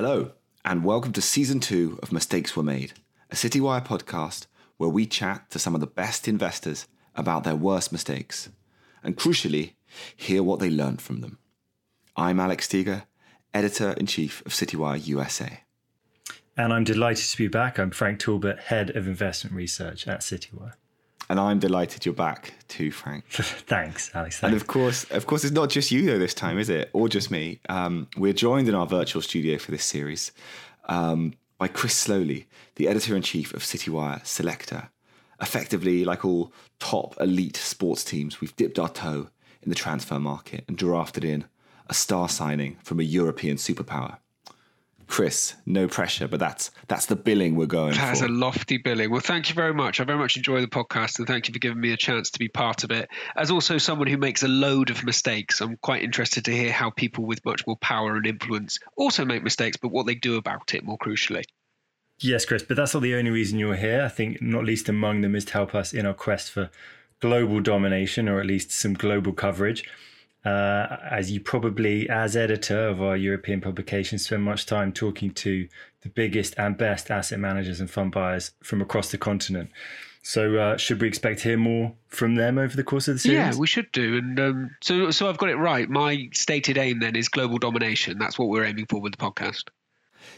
Hello, and welcome to season two of Mistakes Were Made, a Citywire podcast where we chat to some of the best investors about their worst mistakes, and crucially, hear what they learned from them. I'm Alex Steger, editor in chief of Citywire USA. And I'm delighted to be back. I'm Frank Talbot, head of investment research at Citywire. And I'm delighted you're back too, Frank. thanks, Alex. Thanks. And of course, of course, it's not just you though this time, is it? Or just me? Um, we're joined in our virtual studio for this series um, by Chris Sloley, the editor in chief of Citywire Selector. Effectively, like all top elite sports teams, we've dipped our toe in the transfer market and drafted in a star signing from a European superpower. Chris, no pressure, but that's that's the billing we're going for. That's for. a lofty billing. Well, thank you very much. I very much enjoy the podcast and thank you for giving me a chance to be part of it. As also someone who makes a load of mistakes, I'm quite interested to hear how people with much more power and influence also make mistakes, but what they do about it more crucially. Yes, Chris, but that's not the only reason you're here. I think not least among them is to help us in our quest for global domination or at least some global coverage. Uh, as you probably, as editor of our European publication, spend much time talking to the biggest and best asset managers and fund buyers from across the continent. So, uh, should we expect to hear more from them over the course of the series? Yeah, we should do. And um, so, so I've got it right. My stated aim then is global domination. That's what we're aiming for with the podcast.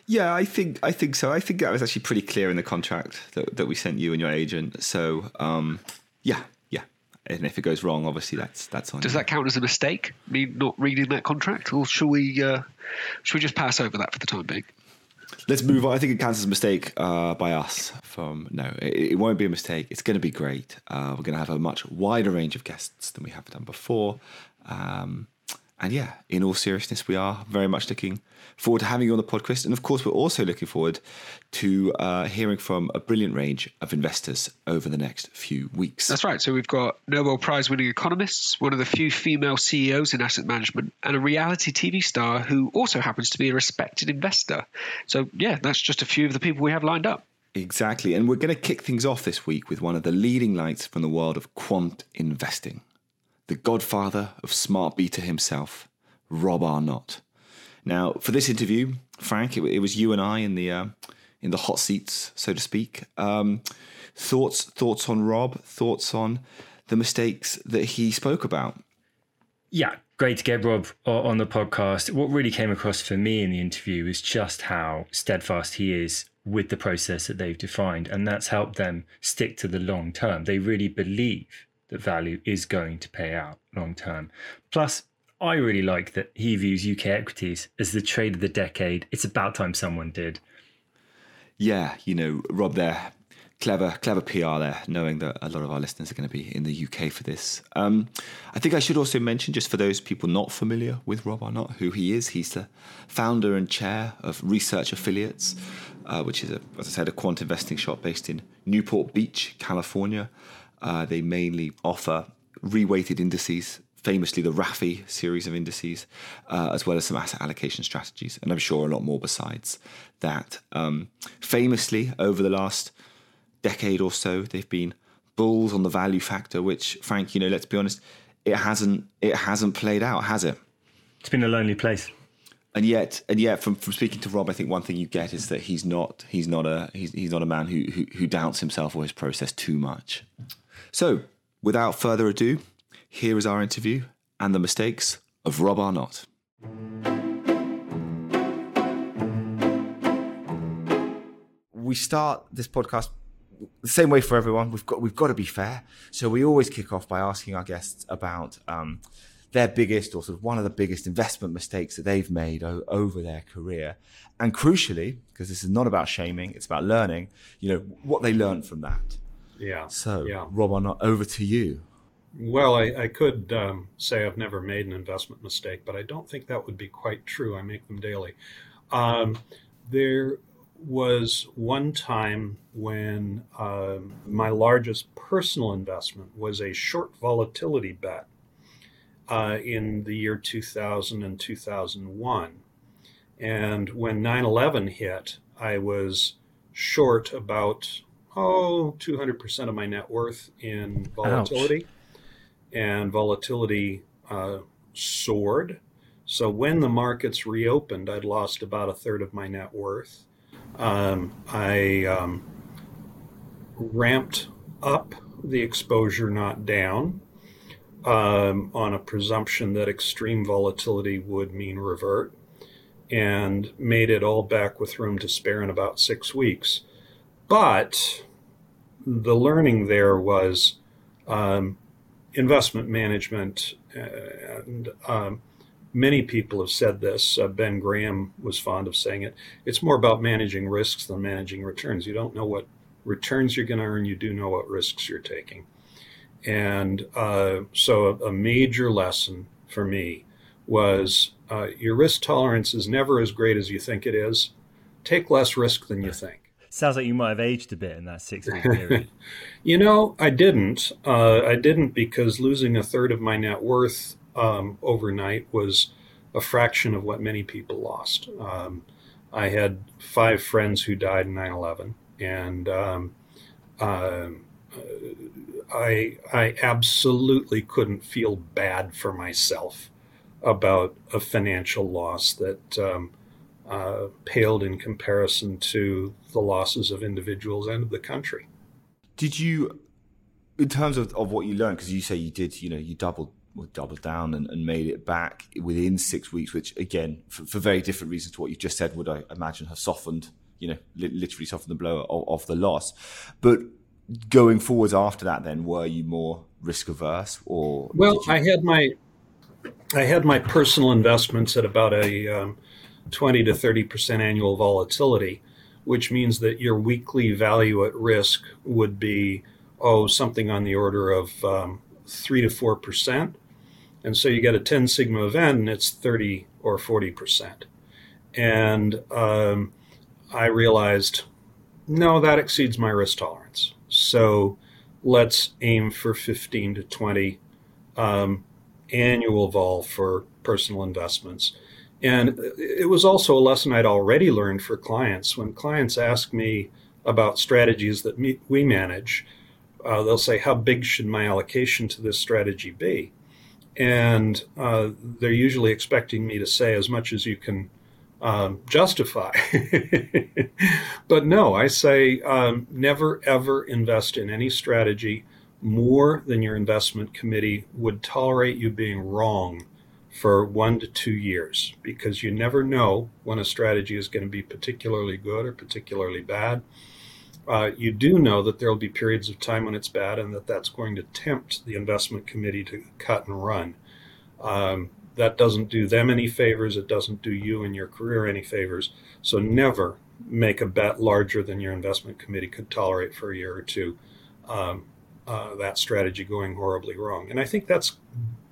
Yeah, I think I think so. I think that was actually pretty clear in the contract that, that we sent you and your agent. So, um, yeah, yeah. And if it goes wrong, obviously that's that's on. Does you. that count as a mistake? Me not reading that contract, or should we? Uh, shall we just pass over that for the time being? Let's move on. I think it counts as a mistake uh, by us. From no, it, it won't be a mistake. It's going to be great. Uh, we're going to have a much wider range of guests than we have done before. Um, and yeah, in all seriousness, we are very much looking forward to having you on the podcast. And of course, we're also looking forward to uh, hearing from a brilliant range of investors over the next few weeks. That's right. So we've got Nobel Prize winning economists, one of the few female CEOs in asset management, and a reality TV star who also happens to be a respected investor. So, yeah, that's just a few of the people we have lined up. Exactly. And we're going to kick things off this week with one of the leading lights from the world of quant investing. The godfather of smart beta himself, Rob Arnott. Now, for this interview, Frank, it, it was you and I in the uh, in the hot seats, so to speak. Um, thoughts thoughts on Rob? Thoughts on the mistakes that he spoke about? Yeah, great to get Rob on the podcast. What really came across for me in the interview is just how steadfast he is with the process that they've defined, and that's helped them stick to the long term. They really believe that value is going to pay out long term. Plus, I really like that he views UK equities as the trade of the decade. It's about time someone did. Yeah, you know, Rob there, clever, clever PR there, knowing that a lot of our listeners are going to be in the UK for this. Um, I think I should also mention, just for those people not familiar with Rob Arnott, who he is. He's the founder and chair of Research Affiliates, uh, which is, a, as I said, a quant investing shop based in Newport Beach, California. Uh, they mainly offer reweighted indices, famously the RAFI series of indices, uh, as well as some asset allocation strategies, and I'm sure a lot more besides that. Um, famously, over the last decade or so, they've been bulls on the value factor, which, Frank, you know, let's be honest, it hasn't it hasn't played out, has it? It's been a lonely place. And yet, and yet, from, from speaking to Rob, I think one thing you get is that he's not he's not a he's, he's not a man who, who who doubts himself or his process too much. So, without further ado, here is our interview and the mistakes of Rob Arnott. We start this podcast the same way for everyone. We've got we've got to be fair, so we always kick off by asking our guests about um, their biggest or sort of one of the biggest investment mistakes that they've made o- over their career, and crucially, because this is not about shaming, it's about learning. You know what they learned from that. Yeah. So, yeah. Rob Arnott, over to you. Well, I, I could um, say I've never made an investment mistake, but I don't think that would be quite true. I make them daily. Um, there was one time when um, my largest personal investment was a short volatility bet uh, in the year 2000 and 2001. And when 9 11 hit, I was short about, oh, 200% of my net worth in volatility. Ouch. And volatility uh, soared. So when the markets reopened, I'd lost about a third of my net worth. Um, I um, ramped up the exposure, not down, um, on a presumption that extreme volatility would mean revert, and made it all back with room to spare in about six weeks. But the learning there was um, investment management, and um, many people have said this. Uh, ben Graham was fond of saying it. It's more about managing risks than managing returns. You don't know what returns you're going to earn, you do know what risks you're taking. And uh, so, a, a, major lesson for me was uh, your risk tolerance is never as great as you think it is. Take less risk than you think. Sounds like you might have aged a bit in that six week period. you know, I didn't. Uh, I didn't because losing a third of my net worth um, overnight was a fraction of what many people lost. Um, I had five friends who died in 9 11, and um, uh, I, I absolutely couldn't feel bad for myself about a financial loss that um, uh, paled in comparison to the losses of individuals and of the country. Did you, in terms of, of what you learned, because you say you did, you know, you doubled doubled down and, and, made it back within six weeks, which again, for, for, very different reasons to what you've just said, would I imagine have softened, you know, li- literally softened the blow of, of, the loss. But going forwards after that, then were you more risk averse or? Well, you... I had my, I had my personal investments at about a um, 20 to 30% annual volatility, which means that your weekly value at risk would be, oh, something on the order of um, 3 to 4%. And so you get a 10 sigma event and it's 30 or 40%. And um, I realized, no, that exceeds my risk tolerance. So let's aim for 15 to 20 um, annual vol for personal investments. And it was also a lesson I'd already learned for clients. When clients ask me about strategies that we manage, uh, they'll say, How big should my allocation to this strategy be? And uh, they're usually expecting me to say as much as you can um, justify. but no, I say um, never ever invest in any strategy more than your investment committee would tolerate you being wrong for one to two years because you never know when a strategy is going to be particularly good or particularly bad. Uh, you do know that there will be periods of time when it's bad and that that's going to tempt the investment committee to cut and run. Um, that doesn't do them any favors. It doesn't do you and your career any favors. So never make a bet larger than your investment committee could tolerate for a year or two. Um, uh, that strategy going horribly wrong. And I think that's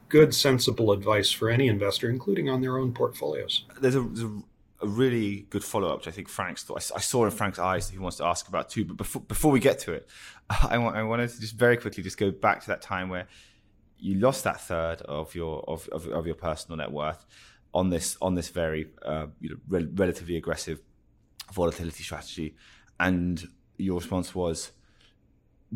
good, sensible advice for any investor, including on their own portfolios. There's a, there's a, really good follow up, which I think Frank's thought. I, I, saw in Frank's eyes that he wants to ask about too. But before, before we get to it, I, want, I wanted to just very quickly just go back to that time where you lost that third of your of, of, of your personal net worth on this on this very uh, you know, re- relatively aggressive volatility strategy, and your response was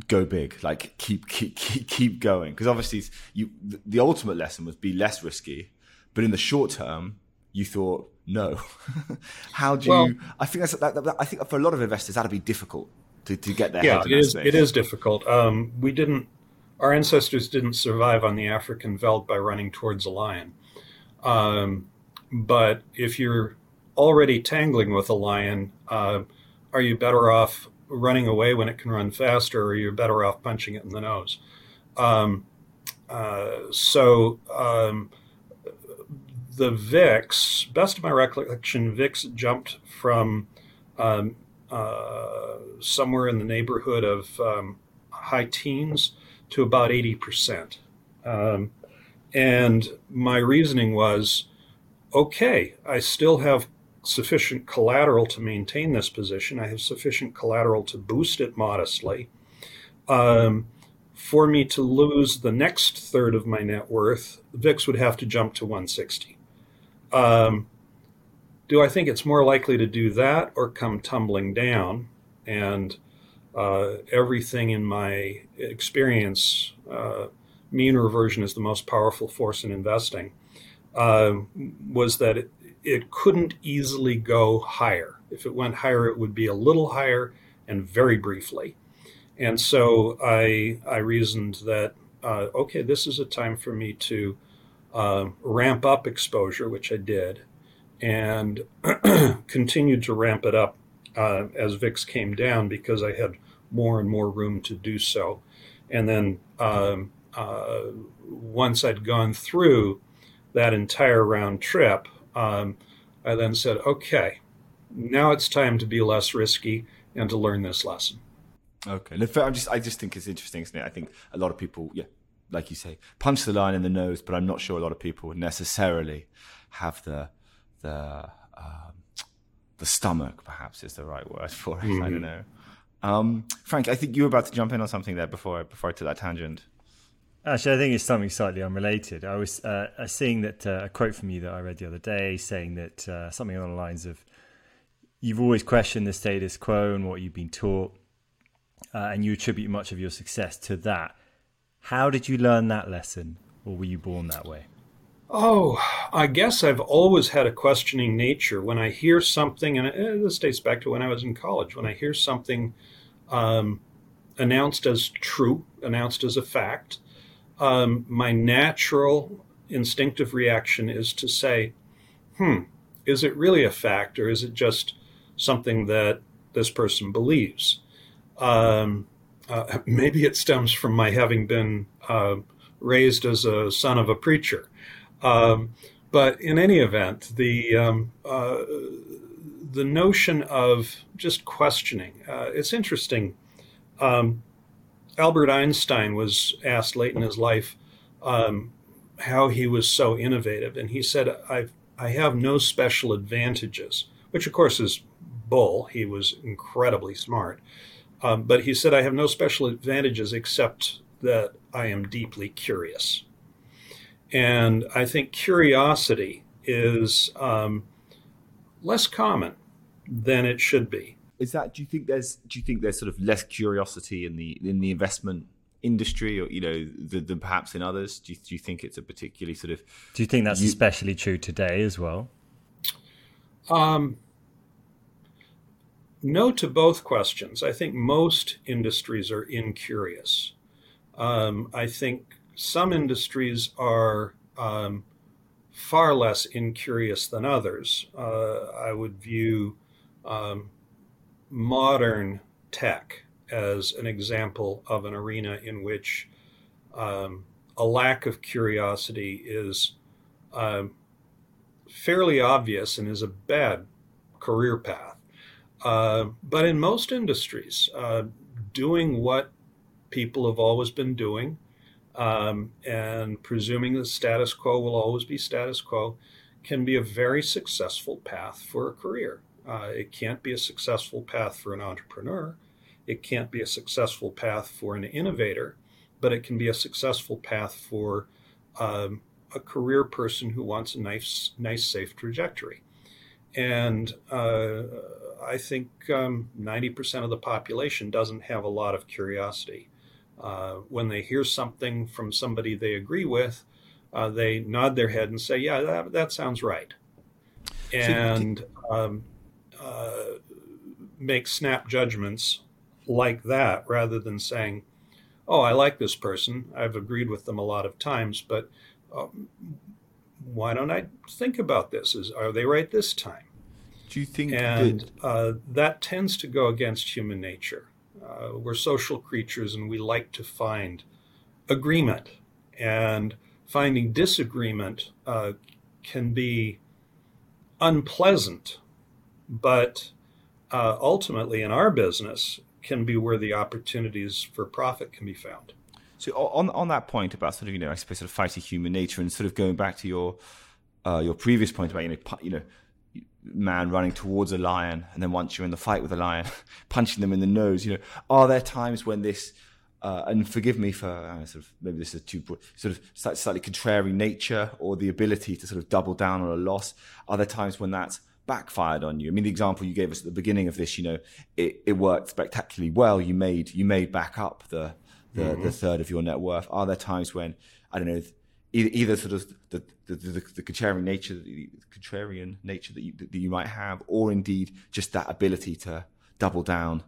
go big like keep keep keep, keep going. Because obviously you the ultimate lesson was be less risky but in the short term you thought no. How do well, you i think that's that, that, i think for a lot of investors that'd be difficult to, to get their yeah it is it is difficult. Um, we didn't our ancestors didn't survive on the african veldt by running towards a lion. Um, but if you're already tangling with a lion uh, are you better off running away when it can run faster, or you're better off punching it in the nose. Um, uh, so um, the VIX, best of my recollection, VIX jumped from um, uh, somewhere in the neighborhood of um, high teens to about 80%. Um, and my reasoning was okay, I still have sufficient collateral to maintain this position. I have sufficient collateral to boost it modestly. Um, for me to lose the next third of my net worth, VIX would have to jump to 160. Um, do I think it's more likely to do that or come tumbling down? And uh, everything in my experience, uh, mean reversion is the most powerful force in investing. uh, was that it couldn't easily go higher. If it went higher, it would be a little higher and very briefly. And so I I reasoned that uh, okay, this is a time for me to uh, ramp up exposure, which I did, and continued to ramp it up uh, as VIX came down because I had more and more room to do so. And then um, uh, once I'd gone through that entire round trip, um, I then said, okay, now it's time to be less risky and to learn this lesson. Okay, I just I just think it's interesting, isn't it? I think a lot of people, yeah, like you say, punch the line in the nose, but I'm not sure a lot of people would necessarily have the the um, the stomach, perhaps is the right word for it. Mm-hmm. I don't mm-hmm. know. Um, Frank, I think you were about to jump in on something there before before I took that tangent. Actually, I think it's something slightly unrelated. I was uh, seeing that uh, a quote from you that I read the other day, saying that uh, something along the lines of, "You've always questioned the status quo and what you've been taught, uh, and you attribute much of your success to that. How did you learn that lesson, or were you born that way? Oh, I guess I've always had a questioning nature. When I hear something, and uh, this dates back to when I was in college, when I hear something um, announced as true, announced as a fact, um, my natural instinctive reaction is to say, hmm, is it really a fact or is it just something that this person believes? Um, uh, maybe it stems from my having been uh, raised as a son of a preacher. Um, but in any event, the um, uh, the notion of just questioning uh, it's interesting. Um, Albert Einstein was asked late in his life um, how he was so innovative, and he said, "I I have no special advantages," which of course is bull. He was incredibly smart. Um, but he said, I have no special advantages except that I am deeply curious. And I think curiosity is um, less common than it should be. Is that? Do you think there's? Do you think there's sort of less curiosity in the in the investment industry, or you know, than, than perhaps in others? Do you, do you, think it's a particularly sort of? Do you think that's you, especially true today as well? Um, no to both questions. I think most industries are incurious. Um, I think some industries are um, far less incurious than others. Uh, I would view um, modern tech as an example of an arena in which um, a lack of curiosity is um, fairly obvious and is a bad career path. Uh, but in most industries, uh, doing what people have always been doing um, and presuming the status quo will always be status quo can be a very successful path for a career. Uh, it can't be a successful path for an entrepreneur. It can't be a successful path for an innovator, but it can be a successful path for um, a career person who wants a nice, nice, safe trajectory. And uh, I think um, 90% of the population doesn't have a lot of curiosity. Uh, when they hear something from somebody they agree with, uh, they nod their head and say, "Yeah, that, that sounds right," and um, uh, make snap judgments like that rather than saying, "Oh, I like this person. I've agreed with them a lot of times, but um, why don't I think about this? Is are they right this time?" Do you think and that... Uh, that tends to go against human nature? Uh, we're social creatures, and we like to find agreement. And finding disagreement uh, can be unpleasant, but uh, ultimately, in our business, can be where the opportunities for profit can be found. So, on on that point about sort of you know, I suppose sort of fighting human nature, and sort of going back to your uh, your previous point about you know you know man running towards a lion, and then once you're in the fight with a lion, punching them in the nose. You know, are there times when this, uh, and forgive me for uh, sort of maybe this is too sort of slightly contrary nature or the ability to sort of double down on a loss? Are there times when that's backfired on you? I mean, the example you gave us at the beginning of this, you know, it, it worked spectacularly well. You made you made back up the the, mm-hmm. the third of your net worth. Are there times when I don't know? either sort of the the, the, the contrarian nature, the contrarian nature that you that you might have, or indeed just that ability to double down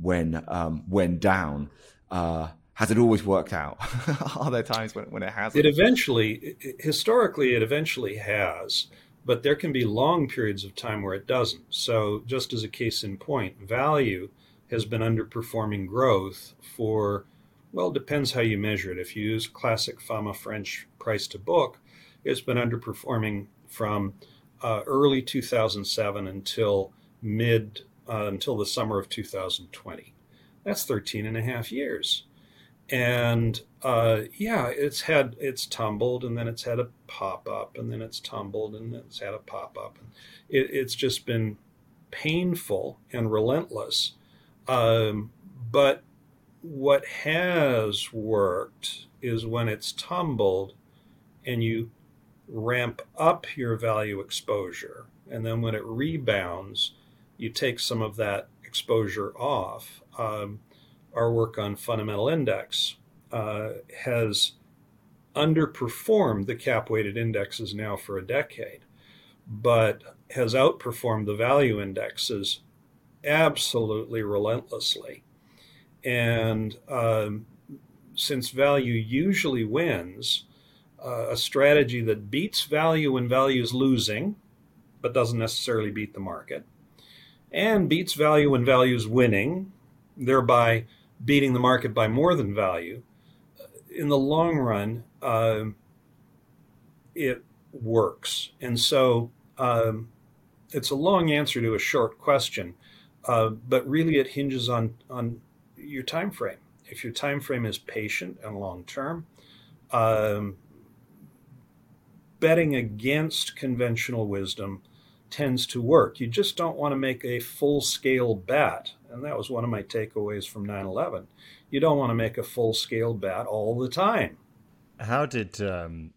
when um, when down. Uh, has it always worked out? Are there times when, when it hasn't? It eventually, historically, it eventually has, but there can be long periods of time where it doesn't. So, just as a case in point, value has been underperforming growth for, well, depends how you measure it. If you use classic Fama French price to book, it's been underperforming from uh, early 2007 until mid, uh, until the summer of 2020. That's 13 and a half years. And uh, yeah, it's had, it's tumbled and then it's had a pop up and then it's tumbled and it's had a pop up. And it, it's just been painful and relentless um, but what has worked is when it's tumbled and you ramp up your value exposure. And then when it rebounds, you take some of that exposure off. Um, our work on fundamental index uh, has underperformed the cap weighted indexes now for a decade, but has outperformed the value indexes absolutely relentlessly. And um, since value usually wins, uh, a strategy that beats value when value is losing, but doesn't necessarily beat the market, and beats value when value is winning, thereby beating the market by more than value, in the long run, uh, it works. And so um, it's a long answer to a short question. Uh, but really, it hinges on on your time frame. If your time frame is patient and long term, um, betting against conventional wisdom tends to work. You just don't want to make a full scale bet. And that was one of my takeaways from 9 11. You don't want to make a full scale bet all the time. How did um,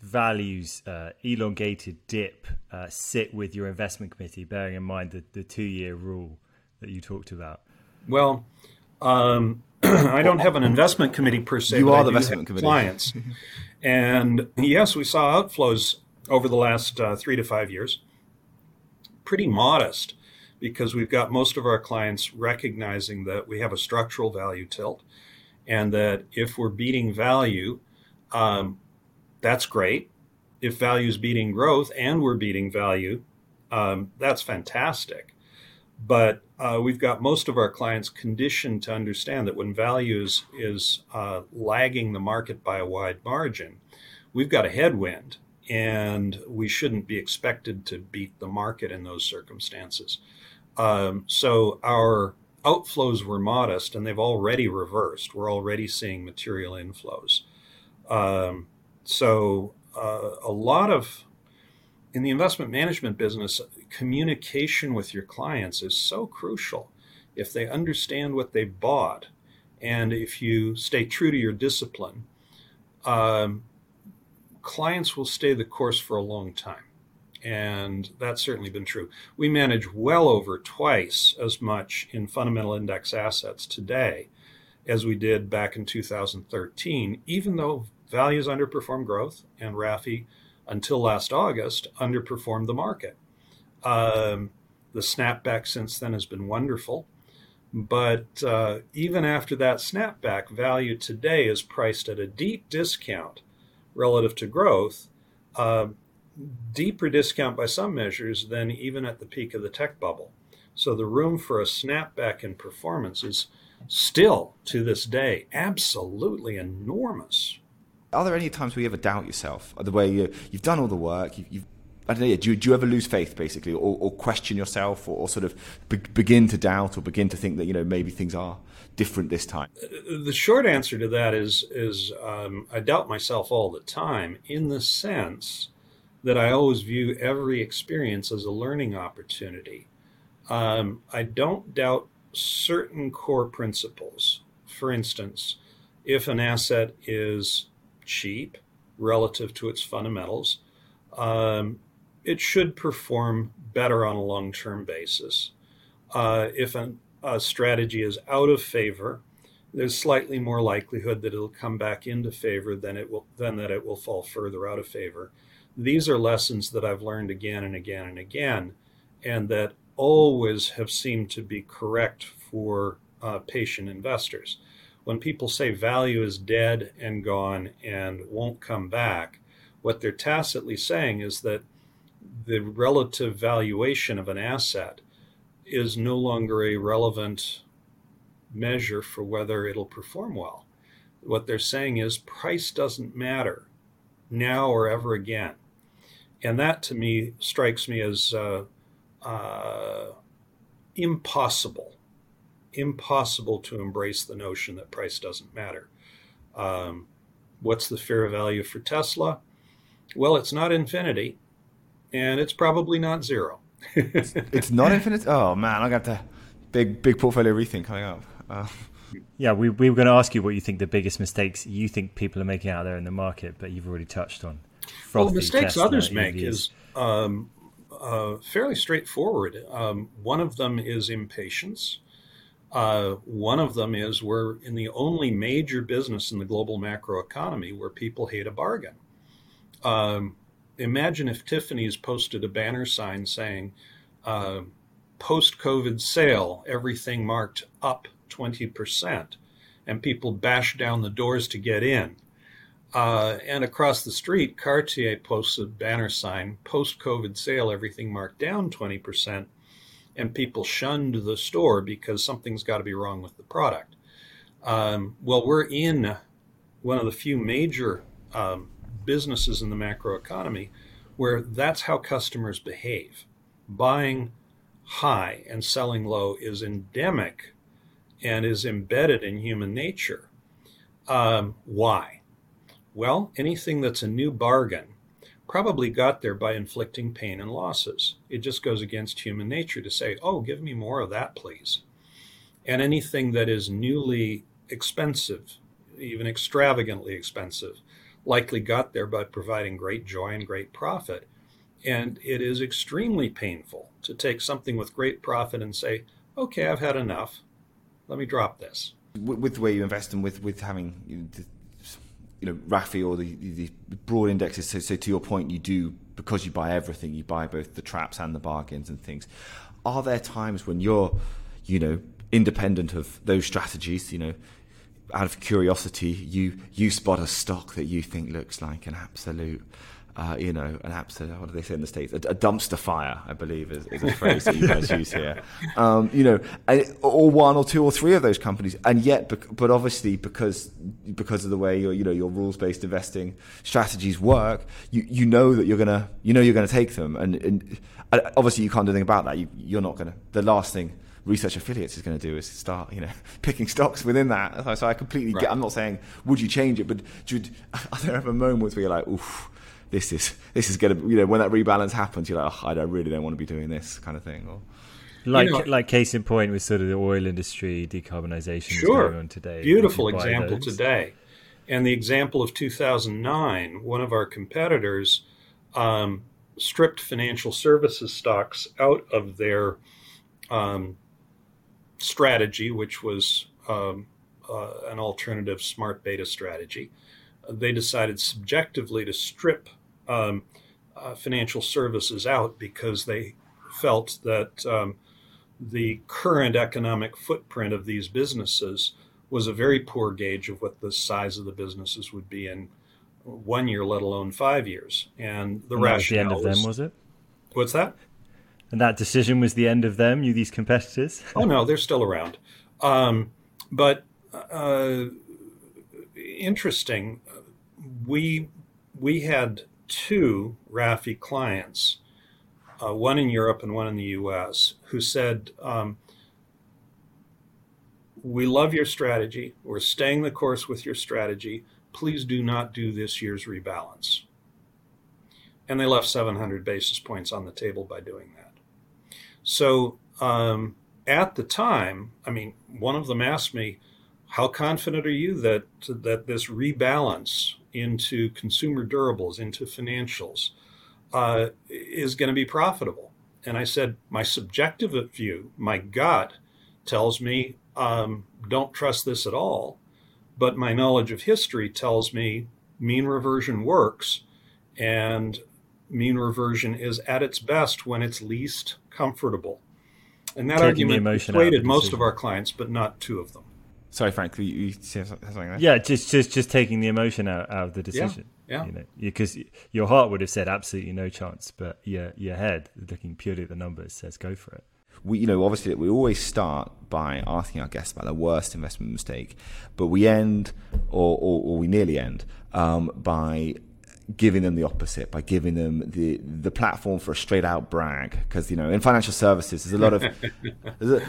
values uh, elongated dip uh, sit with your investment committee, bearing in mind the, the two year rule? that you talked about? Well, um, I don't have an investment committee per se. You are the investment committee. Clients. and yes, we saw outflows over the last uh, three to five years. Pretty modest because we've got most of our clients recognizing that we have a structural value tilt and that if we're beating value, um, that's great. If value is beating growth and we're beating value, um, that's fantastic. But uh, we've got most of our clients conditioned to understand that when value is, is uh, lagging the market by a wide margin, we've got a headwind and we shouldn't be expected to beat the market in those circumstances. Um, so our outflows were modest and they've already reversed. We're already seeing material inflows. Um, so uh, a lot of in the investment management business, communication with your clients is so crucial. If they understand what they bought, and if you stay true to your discipline, um, clients will stay the course for a long time. And that's certainly been true. We manage well over twice as much in fundamental index assets today as we did back in 2013, even though values underperform growth and RAFI until last August, underperformed the market. Um, the snapback since then has been wonderful. But uh, even after that snapback, value today is priced at a deep discount relative to growth, uh, deeper discount by some measures than even at the peak of the tech bubble. So the room for a snapback in performance is still to this day absolutely enormous are there any times where you ever doubt yourself? The way you, have done all the work, you've, you've I don't know. Do you, do you ever lose faith, basically, or, or question yourself, or, or sort of be, begin to doubt, or begin to think that you know maybe things are different this time? The short answer to that is is um, I doubt myself all the time, in the sense that I always view every experience as a learning opportunity. Um, I don't doubt certain core principles. For instance, if an asset is cheap relative to its fundamentals, um, it should perform better on a long term basis. Uh, if an, a strategy is out of favor there's slightly more likelihood that it'll come back into favor than it will than that it will fall further out of favor. These are lessons that I've learned again and again and again, and that always have seemed to be correct for uh, patient investors. When people say value is dead and gone and won't come back, what they're tacitly saying is that the relative valuation of an asset is no longer a relevant measure for whether it'll perform well. What they're saying is price doesn't matter now or ever again. And that to me strikes me as uh, uh, impossible, impossible to embrace the notion that price doesn't matter. Um, what's the fair value for Tesla? Well, it's not infinity, and it's probably not zero. it's not infinite. Oh man, I got the big big portfolio rethink coming up. Uh, yeah, we, we were going to ask you what you think the biggest mistakes you think people are making out there in the market, but you've already touched on. Frothy, well, mistakes Tesla, others make is um, uh, fairly straightforward. Um, one of them is impatience. Uh, one of them is we're in the only major business in the global macroeconomy where people hate a bargain. Um, imagine if Tiffany's posted a banner sign saying, uh, post COVID sale, everything marked up 20%, and people bash down the doors to get in. Uh, and across the street, Cartier posts a banner sign post COVID sale, everything marked down 20%, and people shunned the store because something's got to be wrong with the product. Um, well, we're in one of the few major um, businesses in the macroeconomy where that's how customers behave. Buying high and selling low is endemic and is embedded in human nature. Um, why? Well, anything that's a new bargain probably got there by inflicting pain and losses. It just goes against human nature to say, oh, give me more of that, please. And anything that is newly expensive, even extravagantly expensive, likely got there by providing great joy and great profit. And it is extremely painful to take something with great profit and say, okay, I've had enough. Let me drop this. With the way you invest and with, with having you know, RAFI or the, the broad indexes, so, so to your point, you do, because you buy everything, you buy both the traps and the bargains and things. Are there times when you're, you know, independent of those strategies, you know, out of curiosity, you you spot a stock that you think looks like an absolute, uh, you know, an absolute. What do they say in the states? A, a dumpster fire, I believe, is, is a phrase that you guys use here. Um, you know, or one or two or three of those companies, and yet, but obviously because because of the way your you know your rules based investing strategies work, you you know that you're gonna you know you're gonna take them, and, and obviously you can't do anything about that. You, you're not gonna. The last thing research affiliates is going to do is start, you know, picking stocks within that. So I completely right. get. I'm not saying would you change it, but should, are there ever moments where you're like, oof, this is this is going to, you know, when that rebalance happens, you're like, oh, I really don't want to be doing this kind of thing, or. Like, you know, like case in point with sort of the oil industry decarbonization sure. going on today. Beautiful example today. And the example of 2009, one of our competitors um, stripped financial services stocks out of their um, strategy, which was um, uh, an alternative smart beta strategy. They decided subjectively to strip um, uh, financial services out because they felt that um, the current economic footprint of these businesses was a very poor gauge of what the size of the businesses would be in one year, let alone five years. And the and rationale the end of them, was it? What's that? And that decision was the end of them, you these competitors? oh, no, they're still around. Um, but uh, interesting, we, we had two RAFI clients, uh, one in Europe and one in the US, who said, um, We love your strategy. We're staying the course with your strategy. Please do not do this year's rebalance. And they left 700 basis points on the table by doing that. So um, at the time, I mean, one of them asked me, "How confident are you that that this rebalance into consumer durables, into financials, uh, is going to be profitable?" And I said, "My subjective view, my gut, tells me um, don't trust this at all. But my knowledge of history tells me mean reversion works, and mean reversion is at its best when it's least comfortable. And that Taking the argument emotion out of persuaded most of our clients, but not two of them. Sorry, Frank, you, you said something there? Yeah, just just just taking the emotion out, out of the decision. yeah. You know, because your heart would have said absolutely no chance, but your your head, looking purely at the numbers, says go for it. we you know obviously we always start by asking our guests about their worst investment mistake but we end or, or, or we nearly end um, by giving them the opposite by giving them the the platform for a straight out brag. Because you know in financial services there's a lot of a,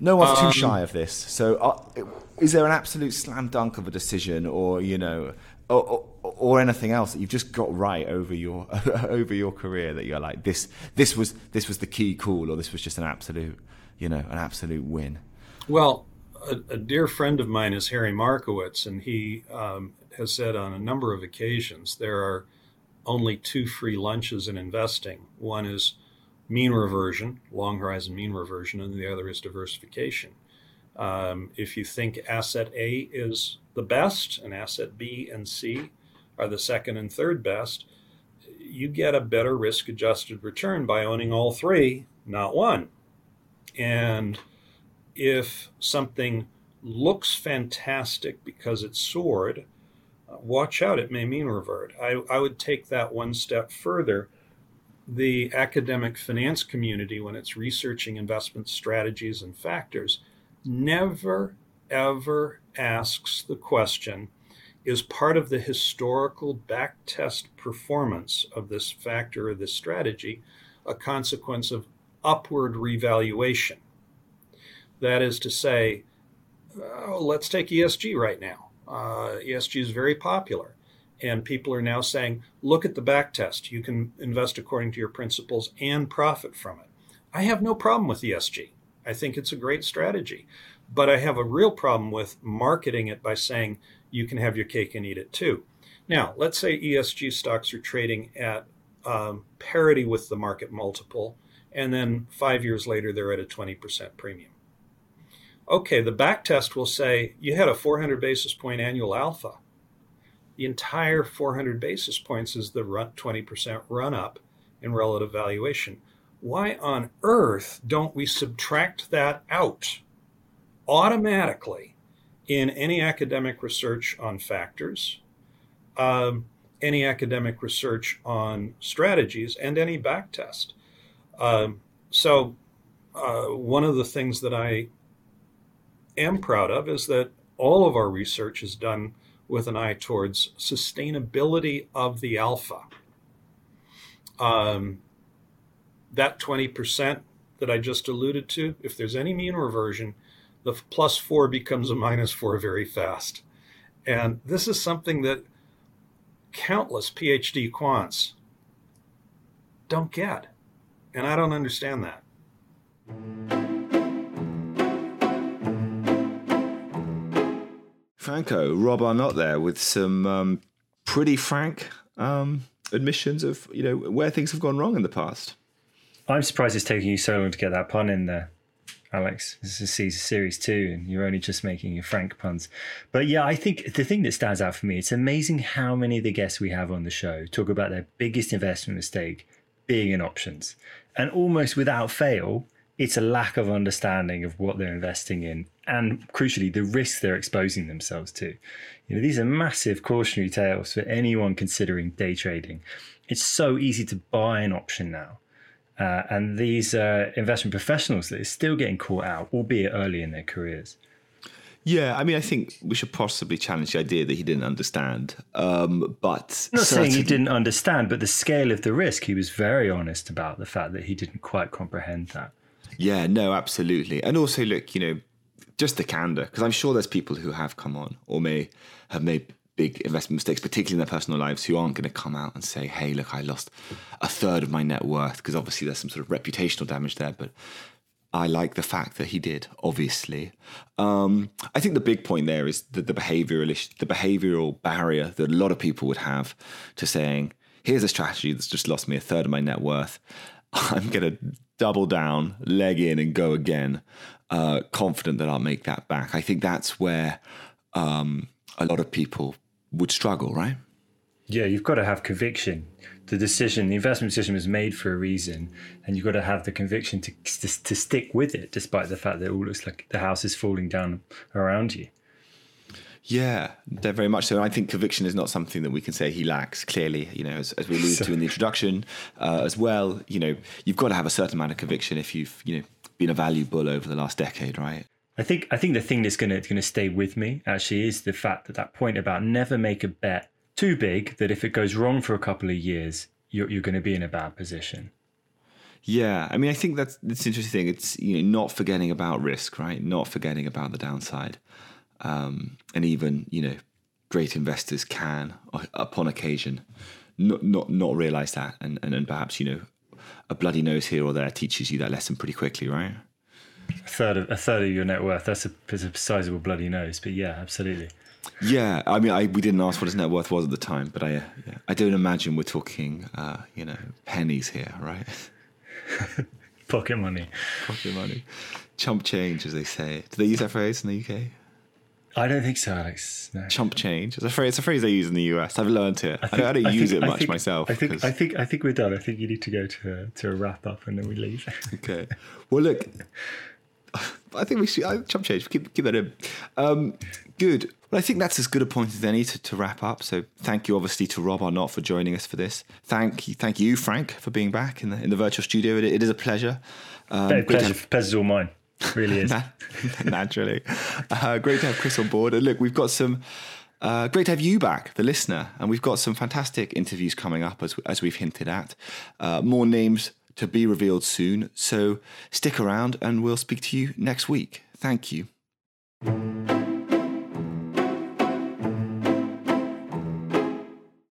no one's too shy of this. So uh, is there an absolute slam dunk of a decision or you know or, or, or anything else that you've just got right over your over your career that you're like this this was this was the key call or this was just an absolute you know an absolute win? Well, a, a dear friend of mine is Harry Markowitz, and he um, has said on a number of occasions there are only two free lunches in investing. One is mean reversion, long horizon mean reversion, and the other is diversification. Um, if you think asset A is the best and asset B and C are the second and third best, you get a better risk adjusted return by owning all three, not one. And if something looks fantastic because it's soared, watch out, it may mean revert. I, I would take that one step further. The academic finance community, when it's researching investment strategies and factors, never ever asks the question is part of the historical backtest performance of this factor or this strategy a consequence of upward revaluation? That is to say, uh, let's take ESG right now. Uh, ESG is very popular, and people are now saying, look at the back test. You can invest according to your principles and profit from it. I have no problem with ESG. I think it's a great strategy. But I have a real problem with marketing it by saying you can have your cake and eat it too. Now, let's say ESG stocks are trading at um, parity with the market multiple, and then five years later they're at a 20% premium okay, the back test will say you had a 400 basis point annual alpha. The entire 400 basis points is the run, 20% run up in relative valuation. Why on earth don't we subtract that out automatically in any academic research on factors, um, any academic research on strategies, and any back test? Um, so, uh, one of the things that I am proud of is that all of our research is done with an eye towards sustainability of the alpha. Um, that 20% that I just alluded to, if there's any mean reversion, the plus four becomes a minus four very fast. And this is something that countless PhD quants don't get. And I don't understand that. Franco, Rob Arnott there with some um, pretty frank um, admissions of you know where things have gone wrong in the past. I'm surprised it's taking you so long to get that pun in there, Alex. This is season series two, and you're only just making your frank puns. But yeah, I think the thing that stands out for me, it's amazing how many of the guests we have on the show talk about their biggest investment mistake being in options, and almost without fail, it's a lack of understanding of what they're investing in and crucially the risks they're exposing themselves to. You know these are massive cautionary tales for anyone considering day trading. It's so easy to buy an option now uh, and these uh, investment professionals that are still getting caught out albeit early in their careers. Yeah, I mean, I think we should possibly challenge the idea that he didn't understand. Um, but I'm not saying he didn't understand but the scale of the risk he was very honest about the fact that he didn't quite comprehend that Yeah, no, absolutely. And also, look, you know, just the candor, because I'm sure there's people who have come on or may have made big investment mistakes, particularly in their personal lives, who aren't going to come out and say, hey, look, I lost a third of my net worth, because obviously there's some sort of reputational damage there. But I like the fact that he did, obviously. Um, I think the big point there is that the behavioral issue, the behavioral barrier that a lot of people would have to saying, here's a strategy that's just lost me a third of my net worth. I'm going to double down, leg in, and go again, uh, confident that I'll make that back. I think that's where um, a lot of people would struggle, right? Yeah, you've got to have conviction. The decision, the investment decision was made for a reason, and you've got to have the conviction to, to, to stick with it, despite the fact that it all looks like the house is falling down around you. Yeah, very much so. And I think conviction is not something that we can say he lacks. Clearly, you know, as, as we alluded to in the introduction uh, as well. You know, you've got to have a certain amount of conviction if you've you know been a value bull over the last decade, right? I think I think the thing that's going to going to stay with me actually is the fact that that point about never make a bet too big that if it goes wrong for a couple of years, you're you're going to be in a bad position. Yeah, I mean, I think that's that's interesting. It's you know not forgetting about risk, right? Not forgetting about the downside. Um, and even you know great investors can upon occasion not not not realize that. And, and and perhaps you know a bloody nose here or there teaches you that lesson pretty quickly right? A third of a third of your net worth that's a, that's a sizable bloody nose but yeah absolutely. Yeah i mean I, we didn't ask what his net worth was at the time but i uh, yeah, i don't imagine we're talking uh, you know pennies here right? Pocket money. Pocket money. Chump change as they say. Do they use that phrase in the uk I don't think so, Alex. No. Chump change. It's a phrase. It's a phrase they use in the US. I've learned it. I, think, I don't I use think, it much think, myself. I think. I think. I think we're done. I think you need to go to to a wrap up and then we leave. okay. Well, look. I think we should I, chump change. Keep keep that in. Um, good. Well, I think that's as good a point as any to, to wrap up. So, thank you, obviously, to Rob Arnott for joining us for this. Thank you, thank you, Frank, for being back in the in the virtual studio. it, it is a pleasure. Um, pleasure, pleasure's all mine. Really is. Naturally. Uh, great to have Chris on board. And look, we've got some. Uh, great to have you back, the listener, and we've got some fantastic interviews coming up as as we've hinted at. Uh, more names to be revealed soon, so stick around, and we'll speak to you next week. Thank you.